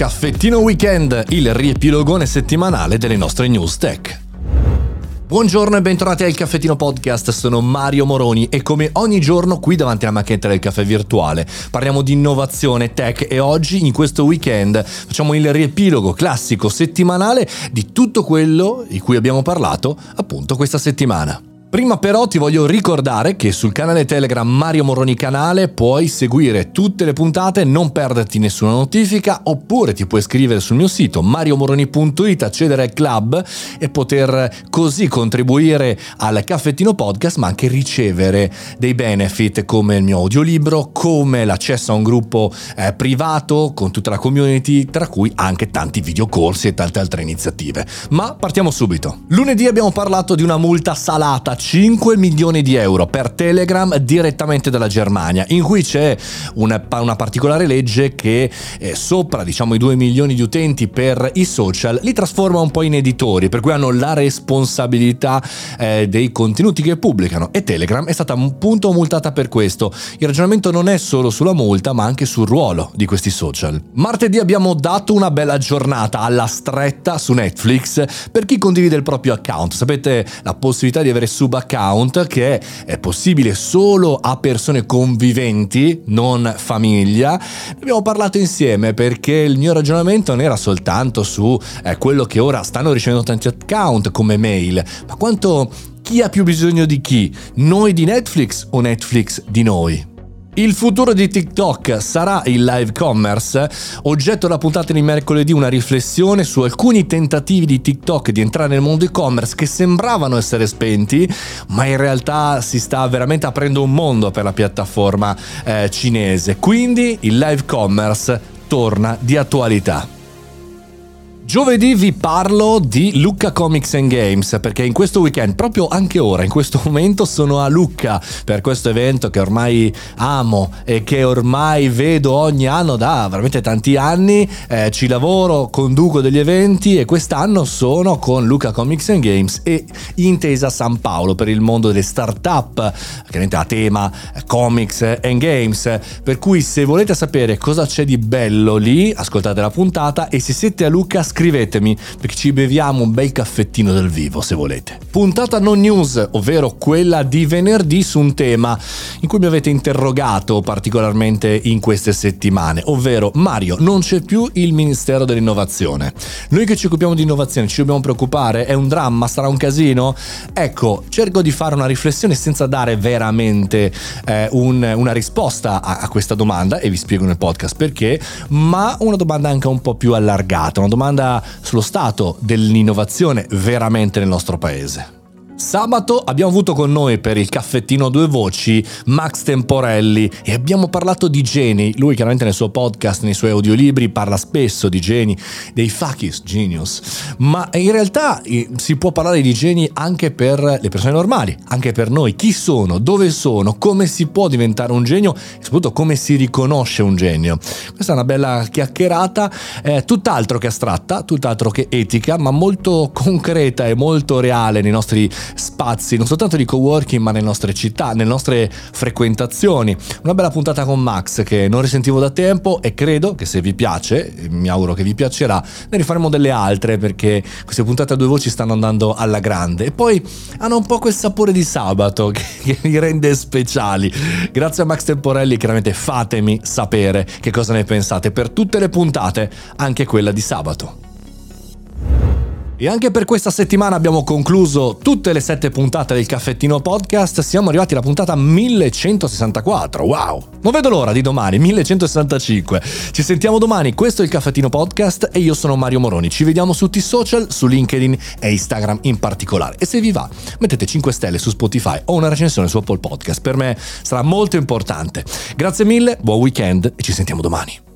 Caffettino Weekend, il riepilogone settimanale delle nostre news tech. Buongiorno e bentornati al Caffettino Podcast, sono Mario Moroni e come ogni giorno qui davanti alla macchinetta del caffè virtuale parliamo di innovazione, tech e oggi in questo weekend facciamo il riepilogo classico settimanale di tutto quello di cui abbiamo parlato appunto questa settimana. Prima però ti voglio ricordare che sul canale Telegram Mario Moroni Canale puoi seguire tutte le puntate, non perderti nessuna notifica, oppure ti puoi iscrivere sul mio sito mariomoroni.it, accedere al club e poter così contribuire al caffettino podcast, ma anche ricevere dei benefit come il mio audiolibro, come l'accesso a un gruppo eh, privato con tutta la community, tra cui anche tanti videocorsi e tante altre iniziative. Ma partiamo subito. Lunedì abbiamo parlato di una multa salata 5 milioni di euro per Telegram direttamente dalla Germania, in cui c'è una, una particolare legge che eh, sopra diciamo, i 2 milioni di utenti per i social li trasforma un po' in editori, per cui hanno la responsabilità eh, dei contenuti che pubblicano e Telegram è stata appunto multata per questo. Il ragionamento non è solo sulla multa, ma anche sul ruolo di questi social. Martedì abbiamo dato una bella giornata alla stretta su Netflix per chi condivide il proprio account. Sapete la possibilità di avere sub account che è possibile solo a persone conviventi, non famiglia. Ne abbiamo parlato insieme perché il mio ragionamento non era soltanto su eh, quello che ora stanno ricevendo tanti account come mail, ma quanto chi ha più bisogno di chi? Noi di Netflix o Netflix di noi? Il futuro di TikTok sarà il live commerce? Oggetto della puntata di mercoledì una riflessione su alcuni tentativi di TikTok di entrare nel mondo e-commerce che sembravano essere spenti, ma in realtà si sta veramente aprendo un mondo per la piattaforma eh, cinese. Quindi il live commerce torna di attualità. Giovedì vi parlo di Lucca Comics and Games perché in questo weekend, proprio anche ora, in questo momento sono a Lucca per questo evento che ormai amo e che ormai vedo ogni anno da veramente tanti anni. Eh, ci lavoro, conduco degli eventi e quest'anno sono con Lucca Comics and Games e Intesa San Paolo per il mondo delle start-up, chiaramente a tema comics and games. Per cui se volete sapere cosa c'è di bello lì, ascoltate la puntata e se siete a Lucca scrivetemi perché ci beviamo un bel caffettino del vivo se volete. Puntata non news, ovvero quella di venerdì su un tema in cui mi avete interrogato particolarmente in queste settimane, ovvero Mario, non c'è più il Ministero dell'Innovazione. Noi che ci occupiamo di innovazione ci dobbiamo preoccupare? È un dramma? Sarà un casino? Ecco, cerco di fare una riflessione senza dare veramente eh, un, una risposta a, a questa domanda e vi spiego nel podcast perché, ma una domanda anche un po' più allargata, una domanda sullo stato dell'innovazione veramente nel nostro paese. Sabato abbiamo avuto con noi per il caffettino a due voci Max Temporelli e abbiamo parlato di geni. Lui chiaramente nel suo podcast, nei suoi audiolibri parla spesso di geni, dei fakis genius, ma in realtà eh, si può parlare di geni anche per le persone normali, anche per noi. Chi sono? Dove sono? Come si può diventare un genio? E soprattutto come si riconosce un genio? Questa è una bella chiacchierata, eh, tutt'altro che astratta, tutt'altro che etica, ma molto concreta e molto reale nei nostri spazi, non soltanto di coworking, ma nelle nostre città, nelle nostre frequentazioni. Una bella puntata con Max che non risentivo da tempo e credo che se vi piace, mi auguro che vi piacerà, ne rifaremo delle altre perché queste puntate a due voci stanno andando alla grande e poi hanno un po' quel sapore di sabato che, che li rende speciali. Grazie a Max Temporelli, chiaramente fatemi sapere che cosa ne pensate per tutte le puntate, anche quella di sabato. E anche per questa settimana abbiamo concluso tutte le sette puntate del Caffettino Podcast. Siamo arrivati alla puntata 1164. Wow! Non vedo l'ora di domani, 1165. Ci sentiamo domani. Questo è il Caffettino Podcast e io sono Mario Moroni. Ci vediamo su tutti i social, su LinkedIn e Instagram in particolare. E se vi va, mettete 5 stelle su Spotify o una recensione su Apple Podcast. Per me sarà molto importante. Grazie mille, buon weekend e ci sentiamo domani.